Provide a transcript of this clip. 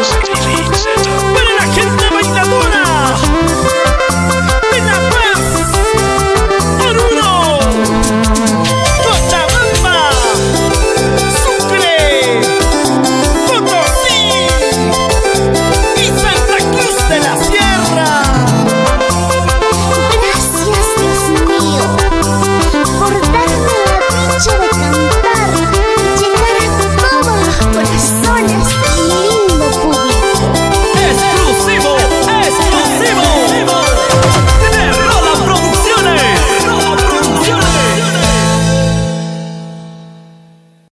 olhos.